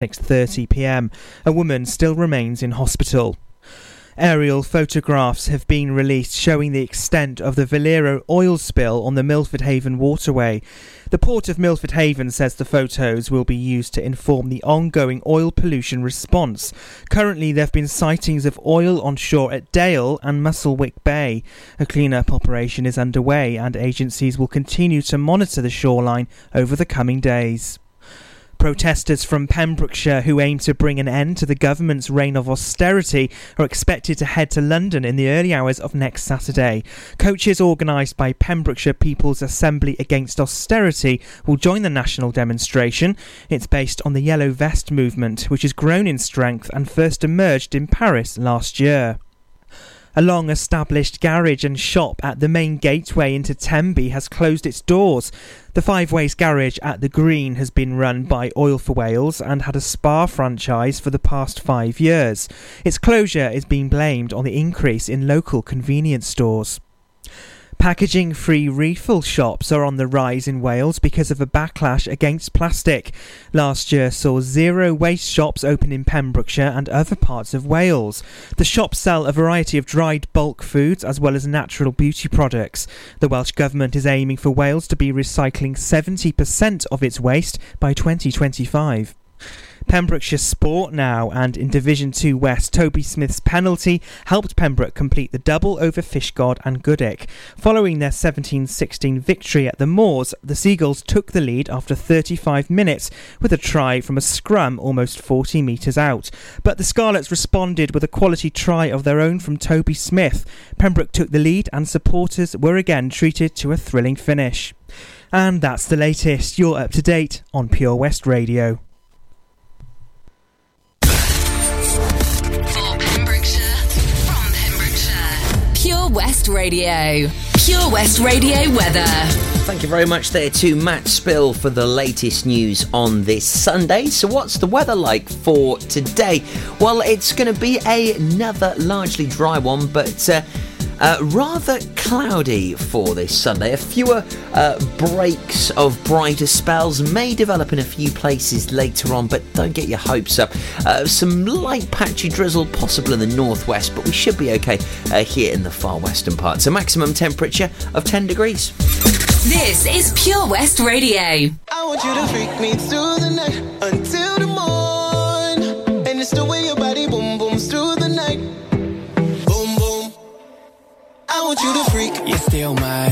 6:30 p.m. A woman still remains in hospital. Aerial photographs have been released showing the extent of the Valero oil spill on the Milford Haven waterway. The Port of Milford Haven says the photos will be used to inform the ongoing oil pollution response. Currently, there have been sightings of oil on shore at Dale and Musselwick Bay. A clean-up operation is underway and agencies will continue to monitor the shoreline over the coming days. Protesters from Pembrokeshire who aim to bring an end to the government's reign of austerity are expected to head to London in the early hours of next Saturday. Coaches organised by Pembrokeshire People's Assembly Against Austerity will join the national demonstration. It's based on the Yellow Vest movement, which has grown in strength and first emerged in Paris last year. A long established garage and shop at the main gateway into Tenby has closed its doors. The Five Ways Garage at the Green has been run by Oil for Wales and had a Spar franchise for the past five years. Its closure is being blamed on the increase in local convenience stores. Packaging free refill shops are on the rise in Wales because of a backlash against plastic. Last year saw zero waste shops open in Pembrokeshire and other parts of Wales. The shops sell a variety of dried bulk foods as well as natural beauty products. The Welsh Government is aiming for Wales to be recycling 70% of its waste by 2025. Pembrokeshire Sport now, and in Division 2 West, Toby Smith's penalty helped Pembroke complete the double over Fishguard and Goodwick. Following their 17 16 victory at the Moors, the Seagulls took the lead after 35 minutes with a try from a scrum almost 40 metres out. But the Scarlets responded with a quality try of their own from Toby Smith. Pembroke took the lead, and supporters were again treated to a thrilling finish. And that's the latest. You're up to date on Pure West Radio. Radio. Pure West Radio weather. Thank you very much there to Matt Spill for the latest news on this Sunday. So, what's the weather like for today? Well, it's going to be another largely dry one, but. Uh, uh, rather cloudy for this Sunday. A fewer uh, breaks of brighter spells may develop in a few places later on, but don't get your hopes up. Uh, some light patchy drizzle possible in the northwest, but we should be okay uh, here in the far western part. So maximum temperature of 10 degrees. This is Pure West Radio. I want you to freak me through the night until the morning, and it's the way I want you to freak. You steal my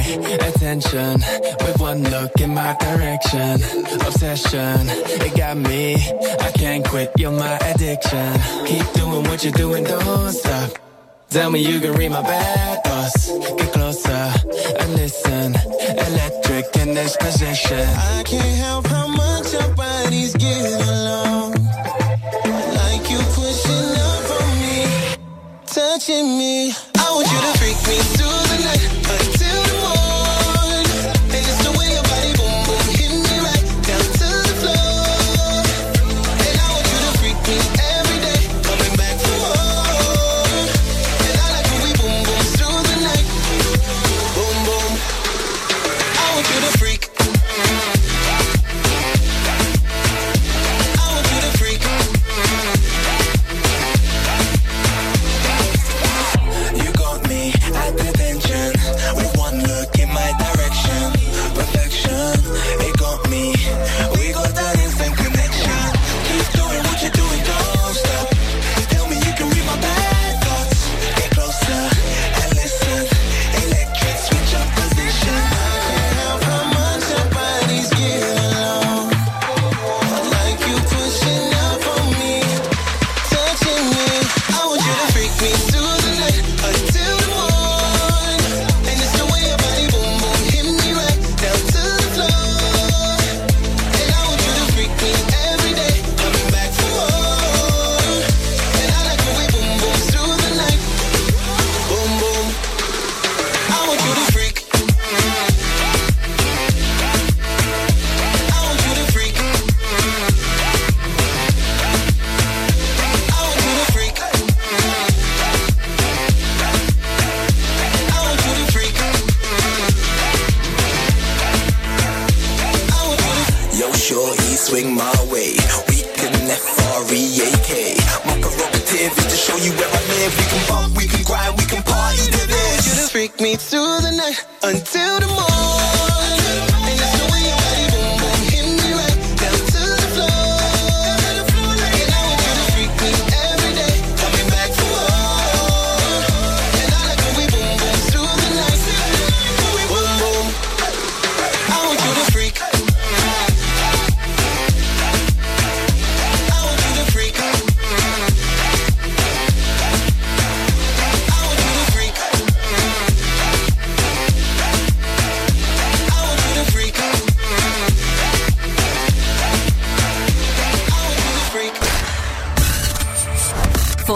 attention with one look in my direction. Obsession, it got me. I can't quit, you're my addiction. Keep doing what you're doing, don't stop. Tell me you can read my bad thoughts. Get closer and listen. Electric in this position. I can't help how much our bodies get along. Like you pushing up on me, touching me. I want you to freak me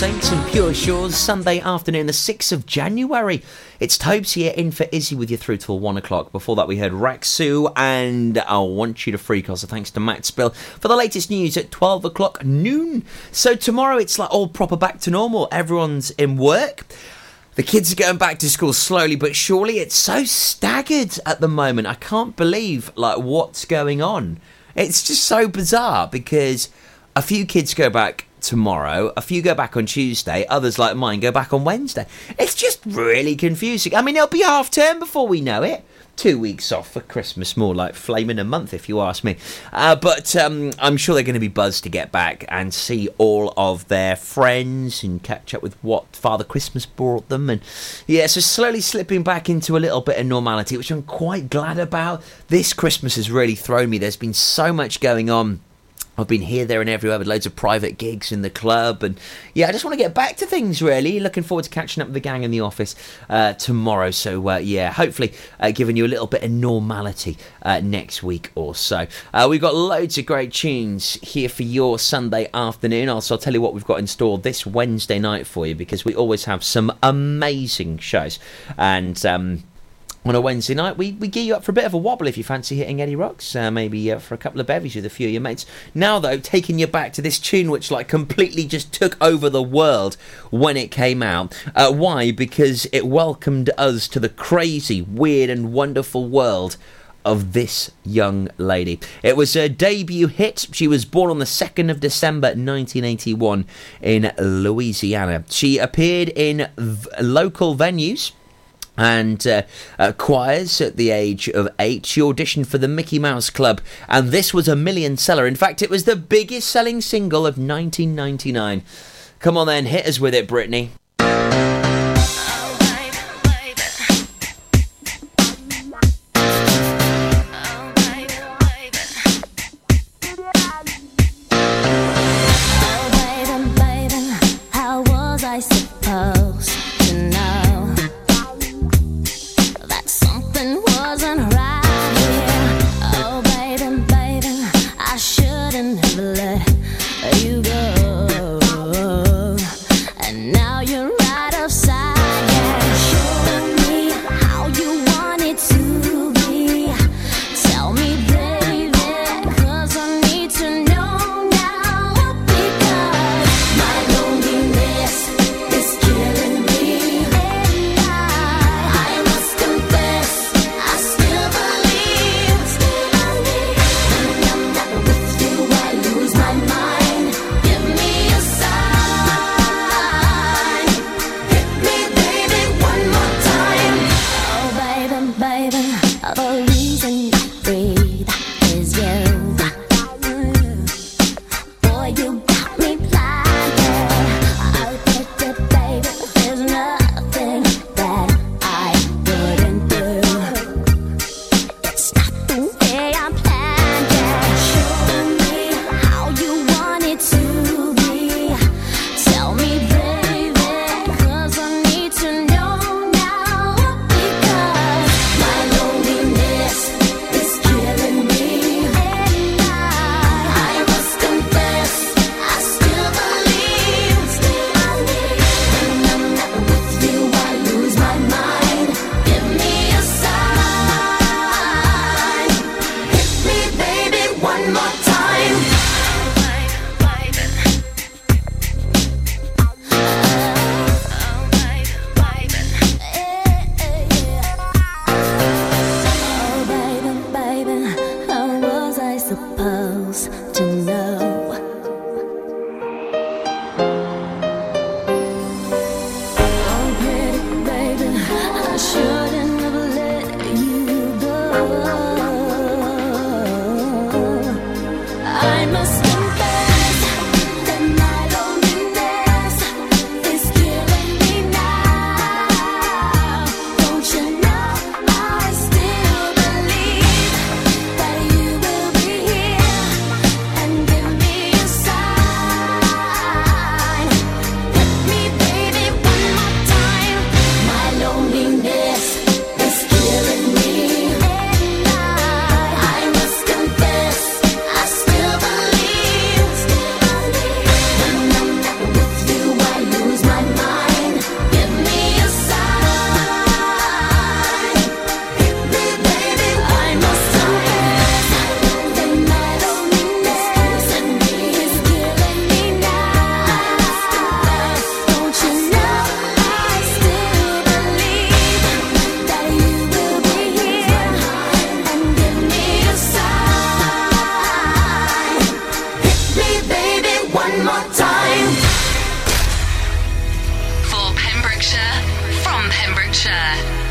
Saints and Pure Shores, Sunday afternoon, the 6th of January. It's Tobes here in for Izzy with you through till 1 o'clock. Before that, we heard Raxu and I Want You to Freak Us. So thanks to Matt Spill for the latest news at 12 o'clock noon. So tomorrow, it's like all proper back to normal. Everyone's in work. The kids are going back to school slowly but surely. It's so staggered at the moment. I can't believe like what's going on. It's just so bizarre because a few kids go back tomorrow. A few go back on Tuesday. Others, like mine, go back on Wednesday. It's just really confusing. I mean, it'll be half term before we know it. Two weeks off for Christmas, more like flaming a month, if you ask me. Uh, but um, I'm sure they're going to be buzzed to get back and see all of their friends and catch up with what Father Christmas brought them. And yeah, so slowly slipping back into a little bit of normality, which I'm quite glad about. This Christmas has really thrown me. There's been so much going on. I've been here, there, and everywhere with loads of private gigs in the club, and yeah, I just want to get back to things. Really, looking forward to catching up with the gang in the office uh, tomorrow. So uh, yeah, hopefully uh, giving you a little bit of normality uh, next week or so. Uh, we've got loads of great tunes here for your Sunday afternoon. Also, I'll tell you what we've got in store this Wednesday night for you because we always have some amazing shows and. Um, on a Wednesday night, we, we gear you up for a bit of a wobble if you fancy hitting Eddie Rocks, uh, maybe uh, for a couple of bevies with a few of your mates. Now, though, taking you back to this tune which like completely just took over the world when it came out. Uh, why? Because it welcomed us to the crazy, weird, and wonderful world of this young lady. It was her debut hit. She was born on the 2nd of December 1981 in Louisiana. She appeared in v- local venues and uh, uh, choirs at the age of eight. She auditioned for the Mickey Mouse Club, and this was a million seller. In fact, it was the biggest selling single of 1999. Come on then, hit us with it, Britney.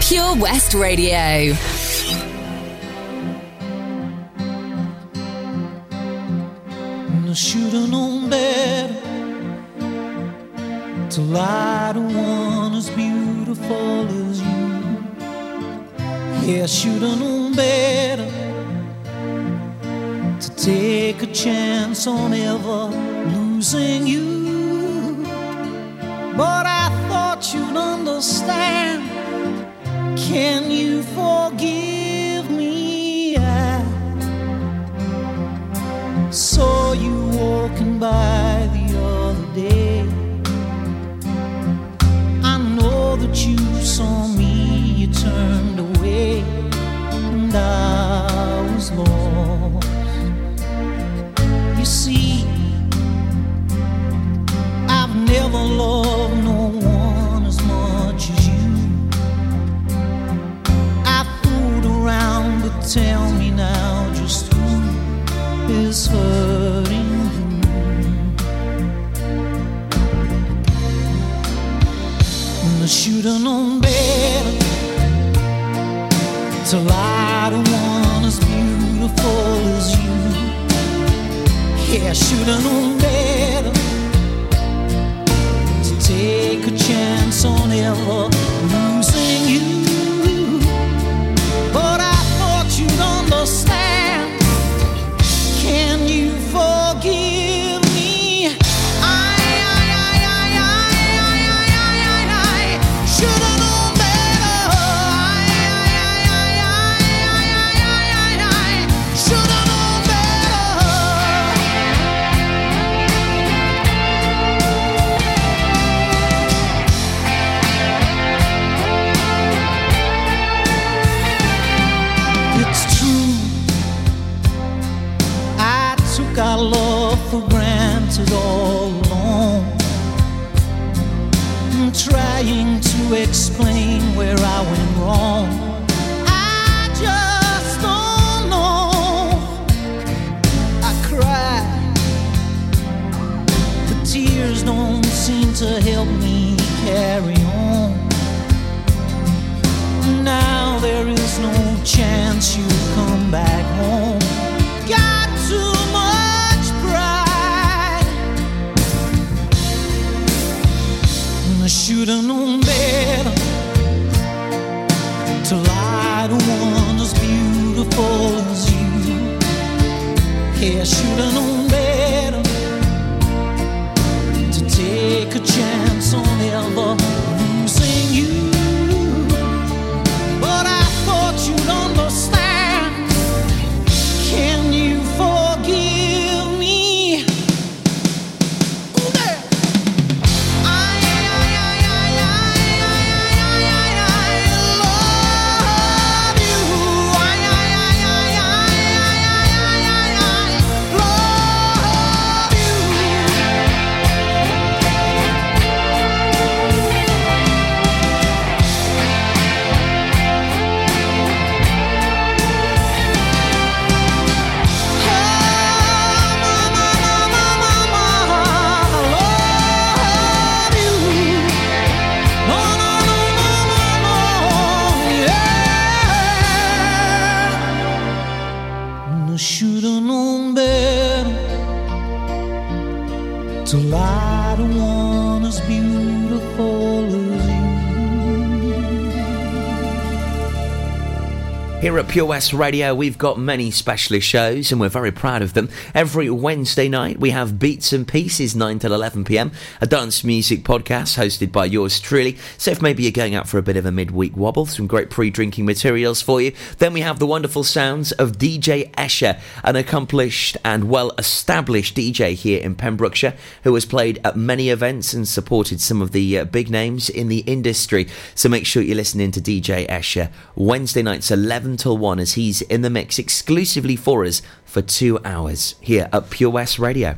Pure West Radio. I should've known better to lie to one as beautiful as you. Yeah, I should've known better to take a chance on ever losing you. But I thought you'd understand. Can you forgive me? I saw you walking by chegando granted all along. I'm trying to explain where I went wrong. I just don't know. I cry, but tears don't seem to help me I should've known better to lie to one as beautiful as you. Yeah, I should've known Here at Pure West Radio, we've got many specialist shows and we're very proud of them. Every Wednesday night, we have Beats and Pieces, 9 till 11 pm, a dance music podcast hosted by yours truly. So if maybe you're going out for a bit of a midweek wobble, some great pre drinking materials for you. Then we have the wonderful sounds of DJ Escher, an accomplished and well established DJ here in Pembrokeshire, who has played at many events and supported some of the uh, big names in the industry. So make sure you're listening to DJ Escher Wednesday nights 11 till 1 as he's in the mix exclusively for us for two hours here at Pure West Radio.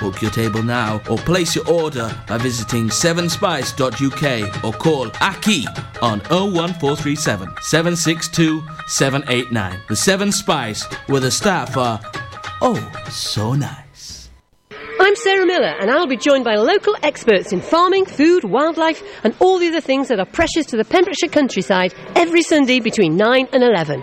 Book your table now or place your order by visiting sevenspice.uk or call Aki on 01437 762 789. The Seven Spice, where the staff are oh so nice. I'm Sarah Miller, and I'll be joined by local experts in farming, food, wildlife, and all the other things that are precious to the Pembrokeshire countryside every Sunday between 9 and 11.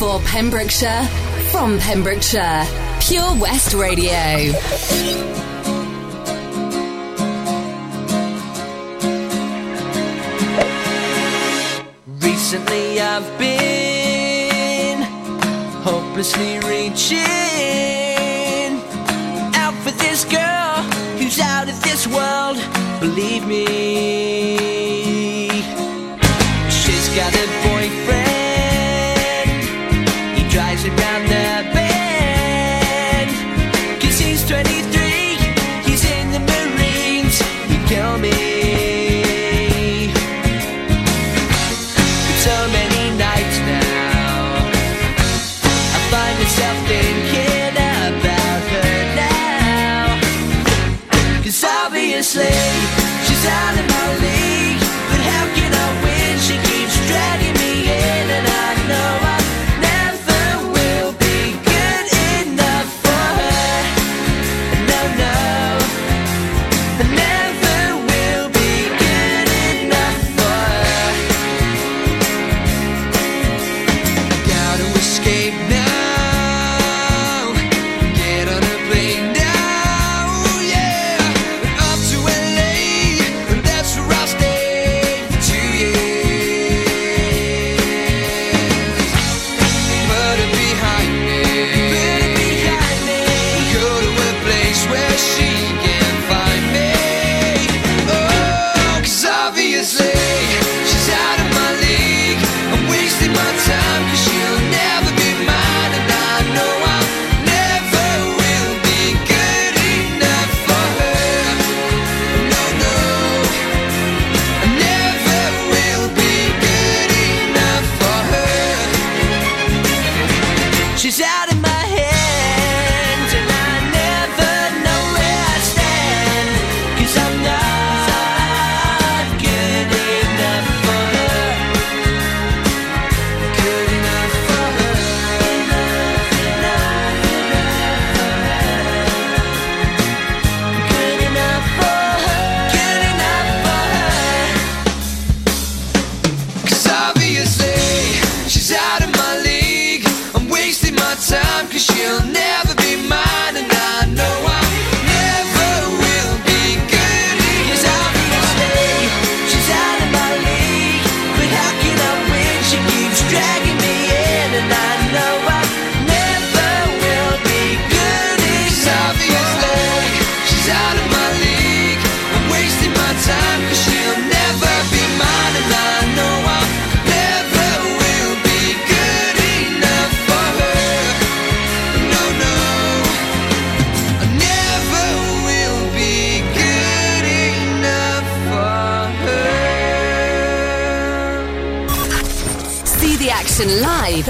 For Pembrokeshire, from Pembrokeshire, Pure West Radio. Recently I've been hopelessly reaching out for this girl who's out of this world. Believe me, thinking about her now. Cause obviously,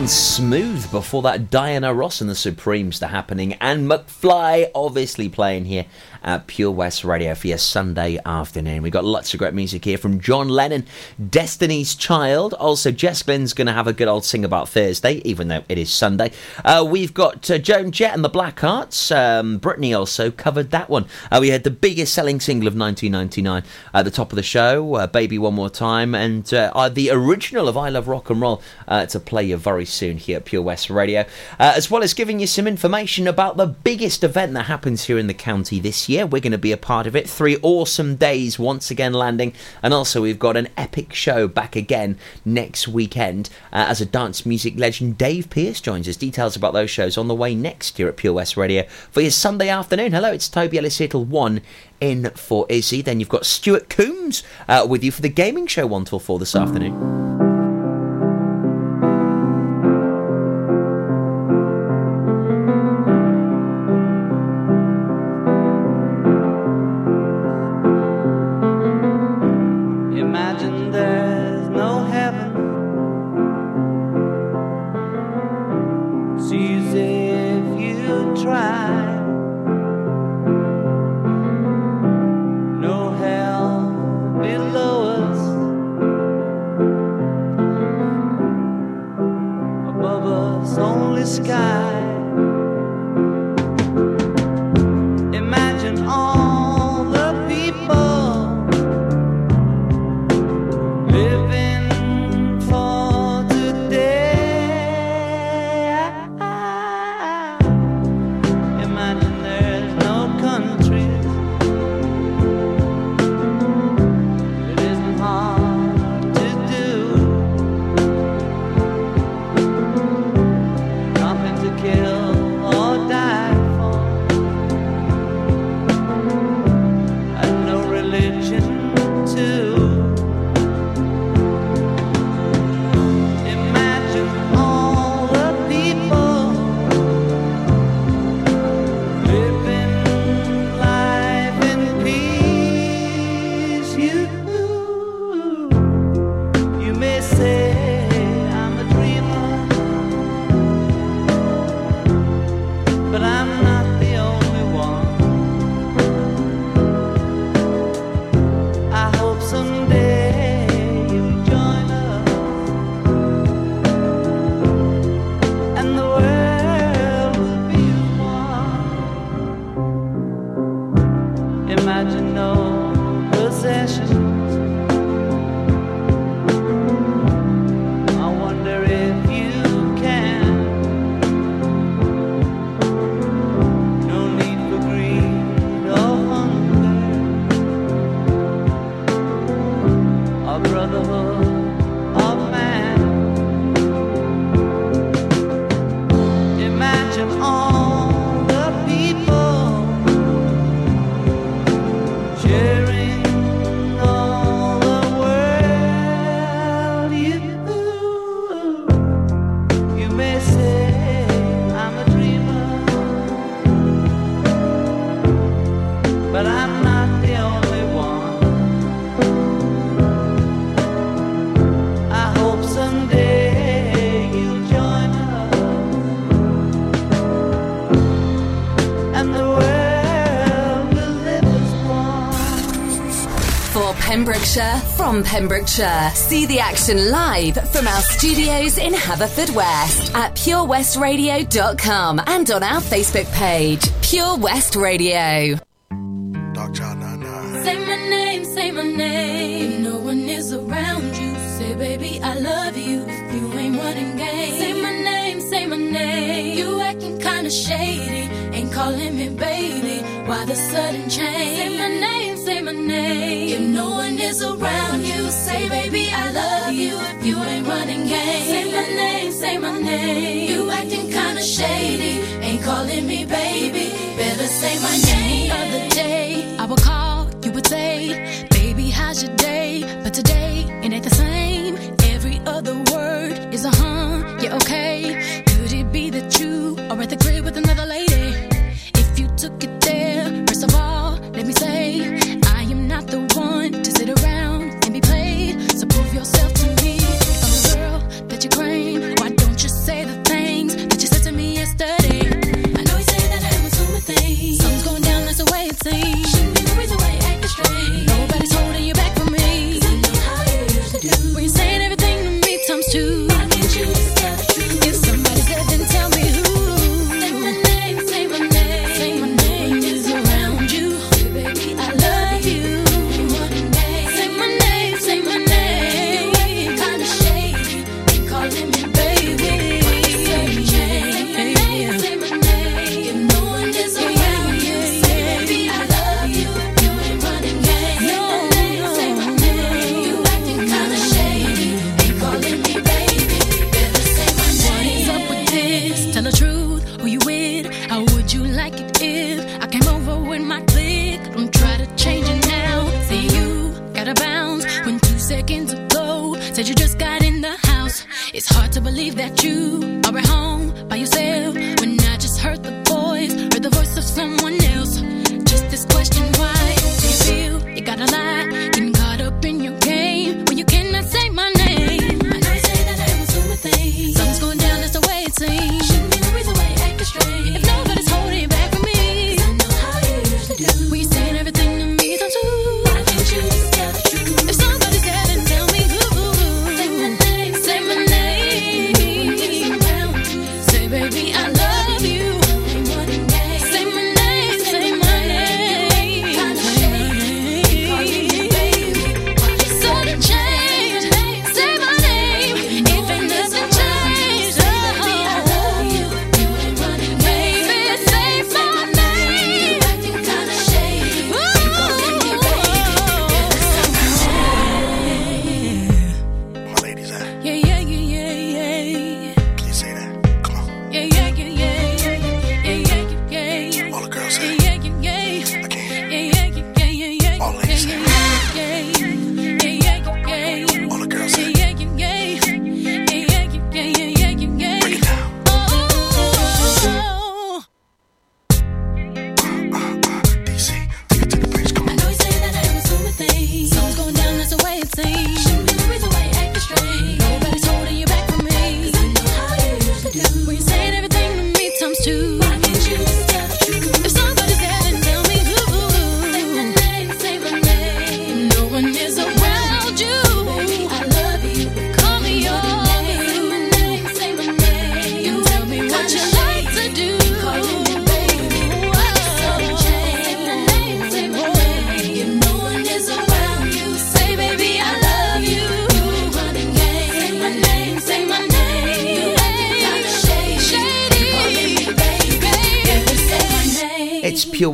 And Smooth before that Diana Ross and the Supremes are happening and McFly obviously playing here at Pure West Radio for your Sunday afternoon. We've got lots of great music here from John Lennon, Destiny's Child. Also, Jess Glynne's going to have a good old sing about Thursday, even though it is Sunday. Uh, we've got uh, Joan Jett and the Blackhearts. Um, Britney also covered that one. Uh, we had the biggest selling single of 1999 at the top of the show, uh, Baby One More Time, and uh, the original of I Love Rock and Roll uh, to play you very soon here at Pure West Radio, uh, as well as giving you some information about the biggest event that happens here in the county this year. We're going to be a part of it. Three awesome days once again landing, and also we've got an epic show back again next weekend uh, as a dance music legend Dave Pearce joins us. Details about those shows on the way next here at Pure West Radio for your Sunday afternoon. Hello, it's Toby Ellis here till one in for Izzy. Then you've got Stuart Coombs uh, with you for the gaming show one till four this afternoon. Pembrokeshire from Pembrokeshire. See the action live from our studios in Haverfordwest at purewestradio.com and on our Facebook page, Pure West Radio. Say my name, say my name. If no one is around you, say, baby, I love you. If you ain't running game, say my name, say my name. You acting kinda shady, ain't calling me baby. Why the sudden change? Say my name, say my name. If no one is around you, say, baby, I love you. If you ain't running game, say my name, say my name. You acting kinda shady, ain't calling me baby. Better say my name. The other day, I would call, you would say, baby, how's your day? But today, it ain't the same. Every other word is a huh, yeah, okay.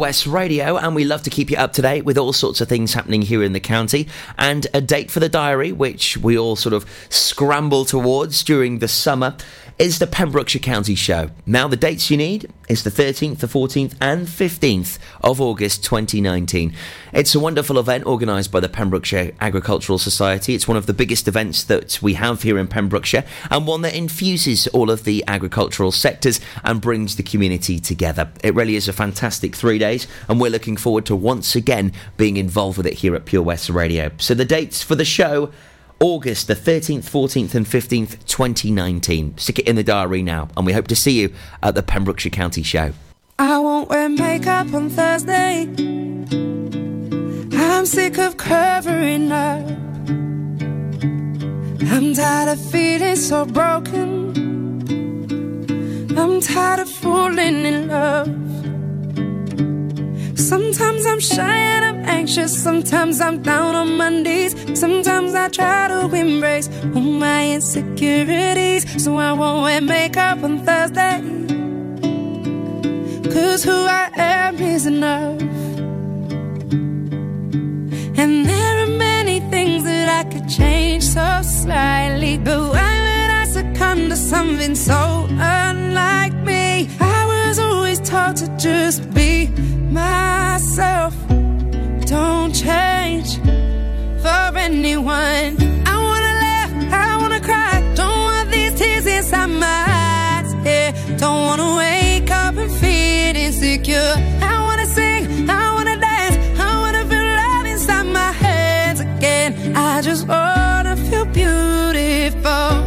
West Radio, and we love to keep you up to date with all sorts of things happening here in the county. And a date for the diary, which we all sort of scramble towards during the summer, is the Pembrokeshire County Show. Now, the dates you need is the 13th, the 14th, and 15th of August 2019. It's a wonderful event organised by the Pembrokeshire Agricultural Society. It's one of the biggest events that we have here in Pembrokeshire, and one that infuses all of the agricultural sectors and brings the community together. It really is a fantastic three days, and we're looking forward to once again being involved with it here at Pure West Radio. So the dates for the show. August the 13th, 14th, and 15th, 2019. Stick it in the diary now, and we hope to see you at the Pembrokeshire County Show. I won't wear makeup on Thursday. I'm sick of covering up. I'm tired of feeling so broken. I'm tired of falling in love. Sometimes I'm shy and I'm anxious. Sometimes I'm down on my knees. Sometimes I try to embrace all my insecurities. So I won't wear makeup on Thursday. Cause who I am is enough. And there are many things that I could change so slightly. But why would I succumb to something so unlike me? I was always taught to just be myself. Don't change for anyone. I wanna laugh, I wanna cry. Don't want these tears inside my eyes. Yeah, don't wanna wake up and feel insecure. I wanna sing, I wanna dance, I wanna feel love inside my hands again. I just wanna feel beautiful.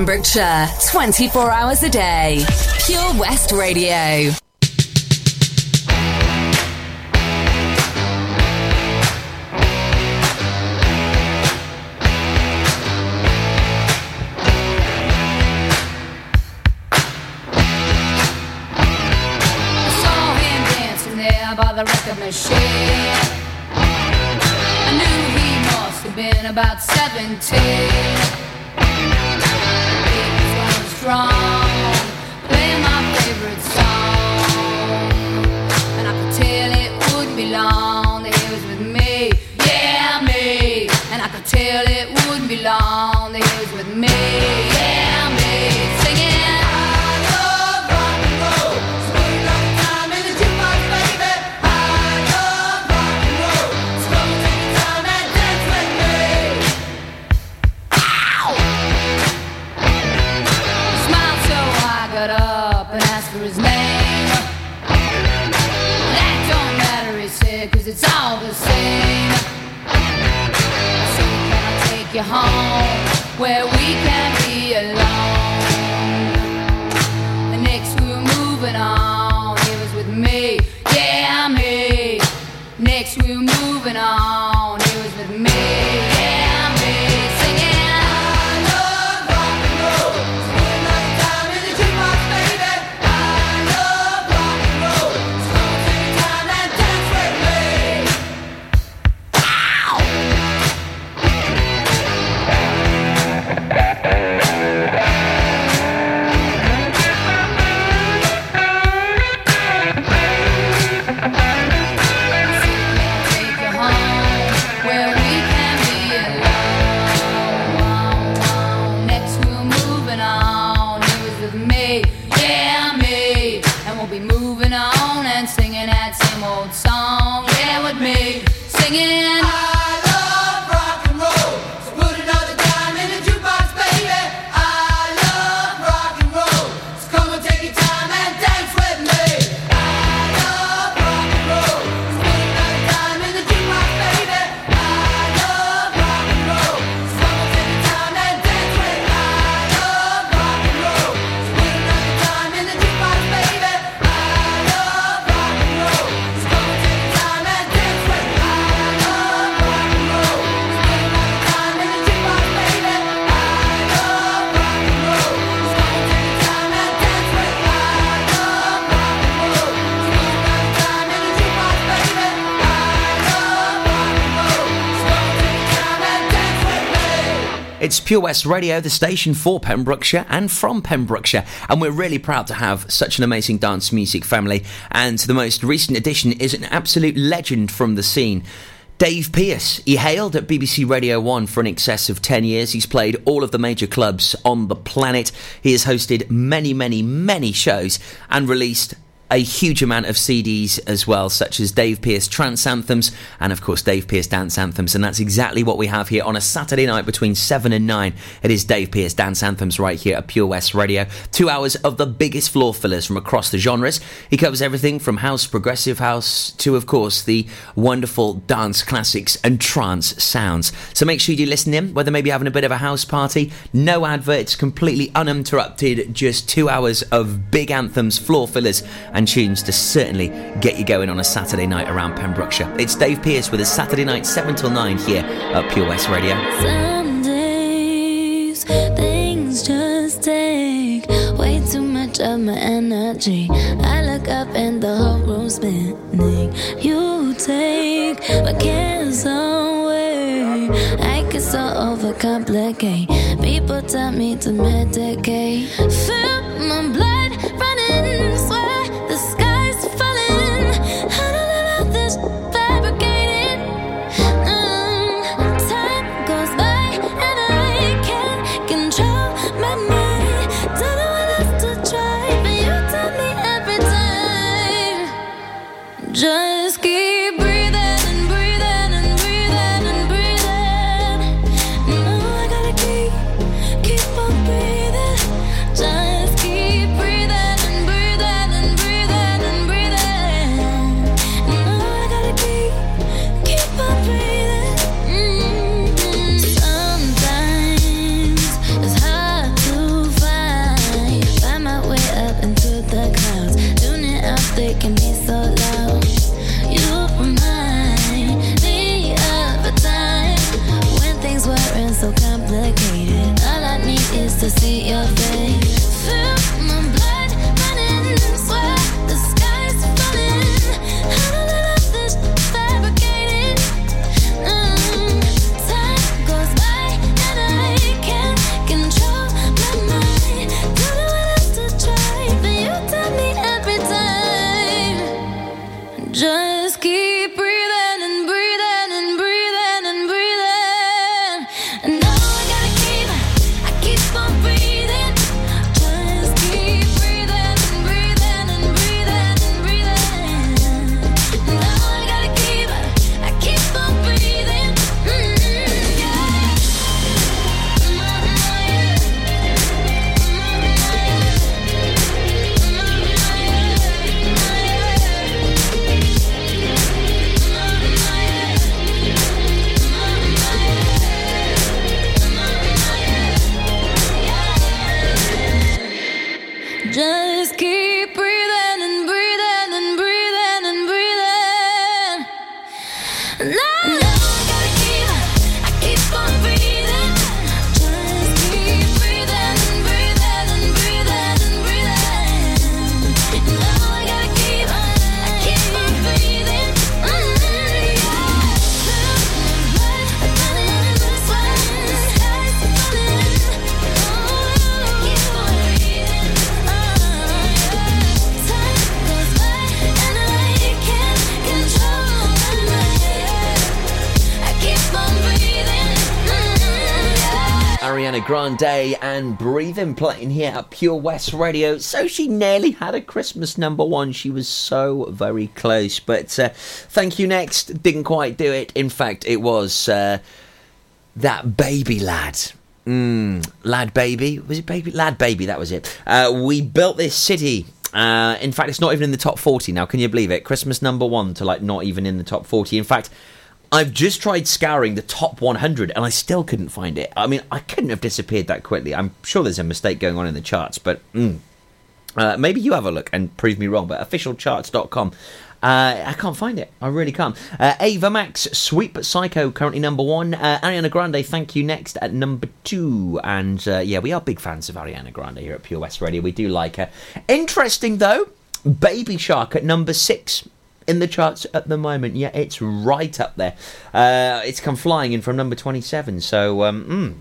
Pembrokeshire, 24 hours a day. Pure West Radio. Machine. I knew he must have been about 17. It's Pure West Radio, the station for Pembrokeshire and from Pembrokeshire, and we're really proud to have such an amazing dance music family. And the most recent addition is an absolute legend from the scene. Dave Pearce. He hailed at BBC Radio 1 for an excess of 10 years. He's played all of the major clubs on the planet. He has hosted many, many, many shows and released a huge amount of CDs as well, such as Dave Pearce Trance Anthems and, of course, Dave Pearce Dance Anthems. And that's exactly what we have here on a Saturday night between 7 and 9. It is Dave Pearce Dance Anthems right here at Pure West Radio. Two hours of the biggest floor fillers from across the genres. He covers everything from house, progressive house, to, of course, the wonderful dance classics and trance sounds. So make sure you do listen in, whether maybe having a bit of a house party. No adverts, completely uninterrupted. Just two hours of big anthems, floor fillers, and tunes to certainly get you going on a Saturday night around Pembrokeshire. It's Dave Pearce with a Saturday night 7 till 9 here at Pure West Radio. Some days things just take way too much of my energy. I look up and the whole room's spinning. You take my cares away. I so overcomplicate. People tell me to medicate. Feel my blood Grande and Breathing playing here at Pure West Radio. So she nearly had a Christmas number one. She was so very close. But uh, thank you next. Didn't quite do it. In fact, it was uh, that baby lad. Mm, lad baby. Was it baby? Lad baby, that was it. Uh, we built this city. Uh, in fact, it's not even in the top 40 now. Can you believe it? Christmas number one to like not even in the top 40. In fact, I've just tried scouring the top 100 and I still couldn't find it. I mean, I couldn't have disappeared that quickly. I'm sure there's a mistake going on in the charts, but mm, uh, maybe you have a look and prove me wrong. But officialcharts.com. Uh, I can't find it. I really can't. Uh, Ava Max, Sweep Psycho, currently number one. Uh, Ariana Grande, thank you next at number two. And uh, yeah, we are big fans of Ariana Grande here at Pure West Radio. We do like her. Interesting though, Baby Shark at number six in the charts at the moment. Yeah, it's right up there. Uh, it's come flying in from number 27. So, um, mm,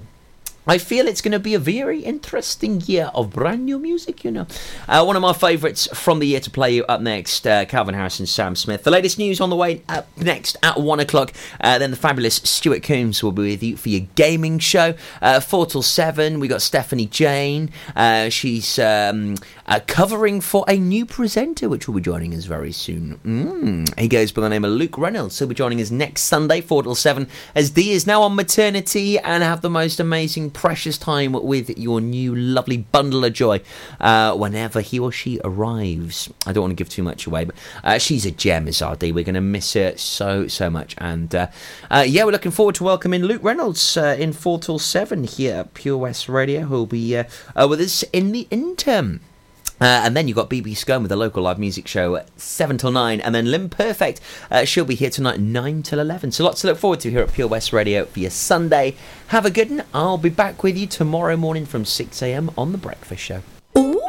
I feel it's going to be a very interesting year of brand new music, you know. Uh, one of my favourites from the year to play you up next, uh, Calvin Harris and Sam Smith. The latest news on the way up next at 1 o'clock. Uh, then the fabulous Stuart Coombs will be with you for your gaming show. Uh, 4 till 7, we got Stephanie Jane. Uh, she's um, uh, covering for a new presenter, which will be joining us very soon. Mm. He goes by the name of Luke Reynolds. He'll be joining us next Sunday, 4 till 7, as Dee is now on maternity and have the most amazing, precious time with your new lovely bundle of joy uh, whenever he or she arrives. I don't want to give too much away, but uh, she's a gem, is our Dee. We're going to miss her so, so much. And uh, uh, yeah, we're looking forward to welcoming Luke Reynolds uh, in 4 till 7 here at Pure West Radio, who'll be uh, with us in the interim. Uh, and then you've got BB Scone with a local live music show at 7 till 9. And then Lim Perfect, uh, she'll be here tonight 9 till 11. So lots to look forward to here at Pure West Radio for your Sunday. Have a good one. I'll be back with you tomorrow morning from 6am on The Breakfast Show. Ooh,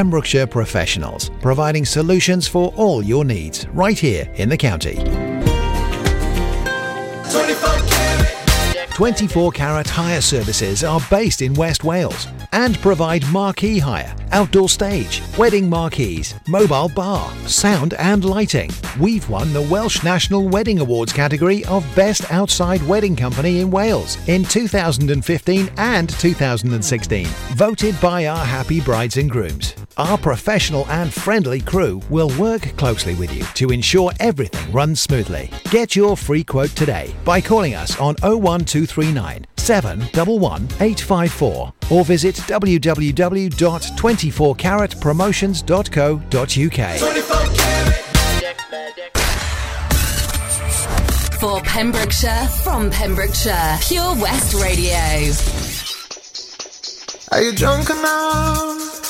Pembrokeshire Professionals, providing solutions for all your needs right here in the county. 24 Carat Hire Services are based in West Wales and provide marquee hire, outdoor stage, wedding marquees, mobile bar, sound and lighting. We've won the Welsh National Wedding Awards category of Best Outside Wedding Company in Wales in 2015 and 2016, voted by our happy brides and grooms. Our professional and friendly crew will work closely with you to ensure everything runs smoothly. Get your free quote today by calling us on 01239 711 854 or visit www.24caratpromotions.co.uk. For Pembrokeshire, from Pembrokeshire, Pure West Radio. Are you drunk enough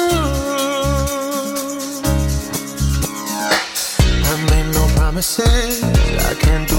promises. I can't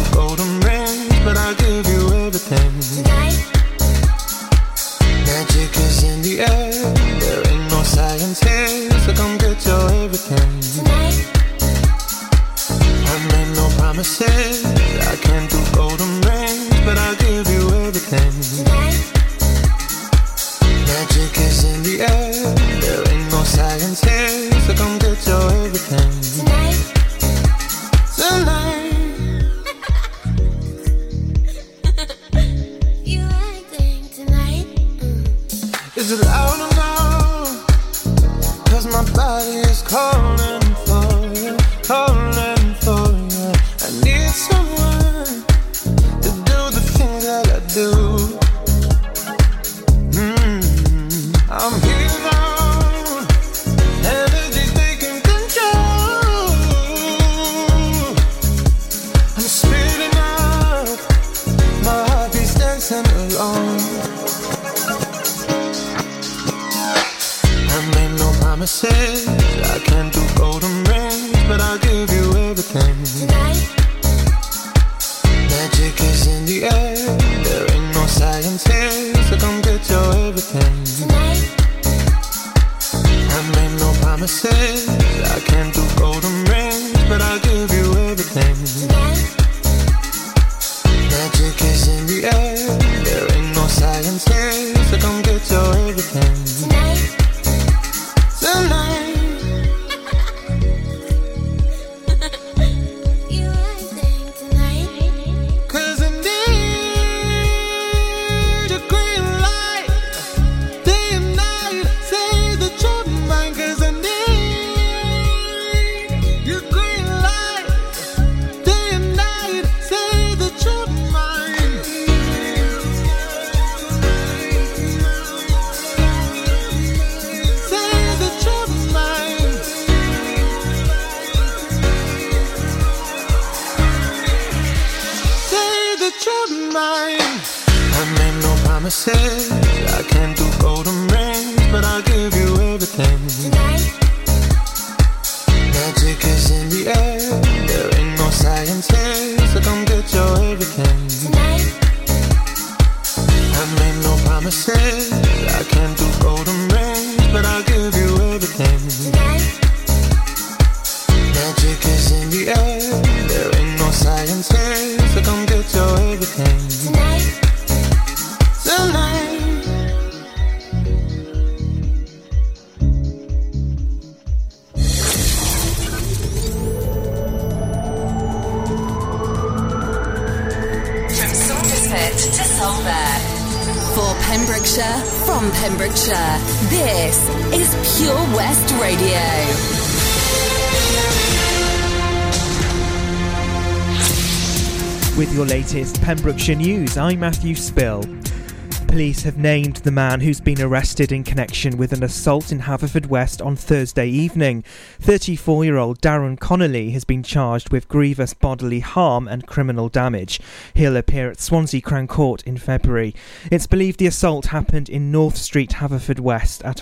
Pembrokeshire News, I'm Matthew Spill. Police have named the man who's been arrested in connection with an assault in Haverfordwest on Thursday evening. 34 year old Darren Connolly has been charged with grievous bodily harm and criminal damage. He'll appear at Swansea Crown Court in February. It's believed the assault happened in North Street, Haverfordwest, at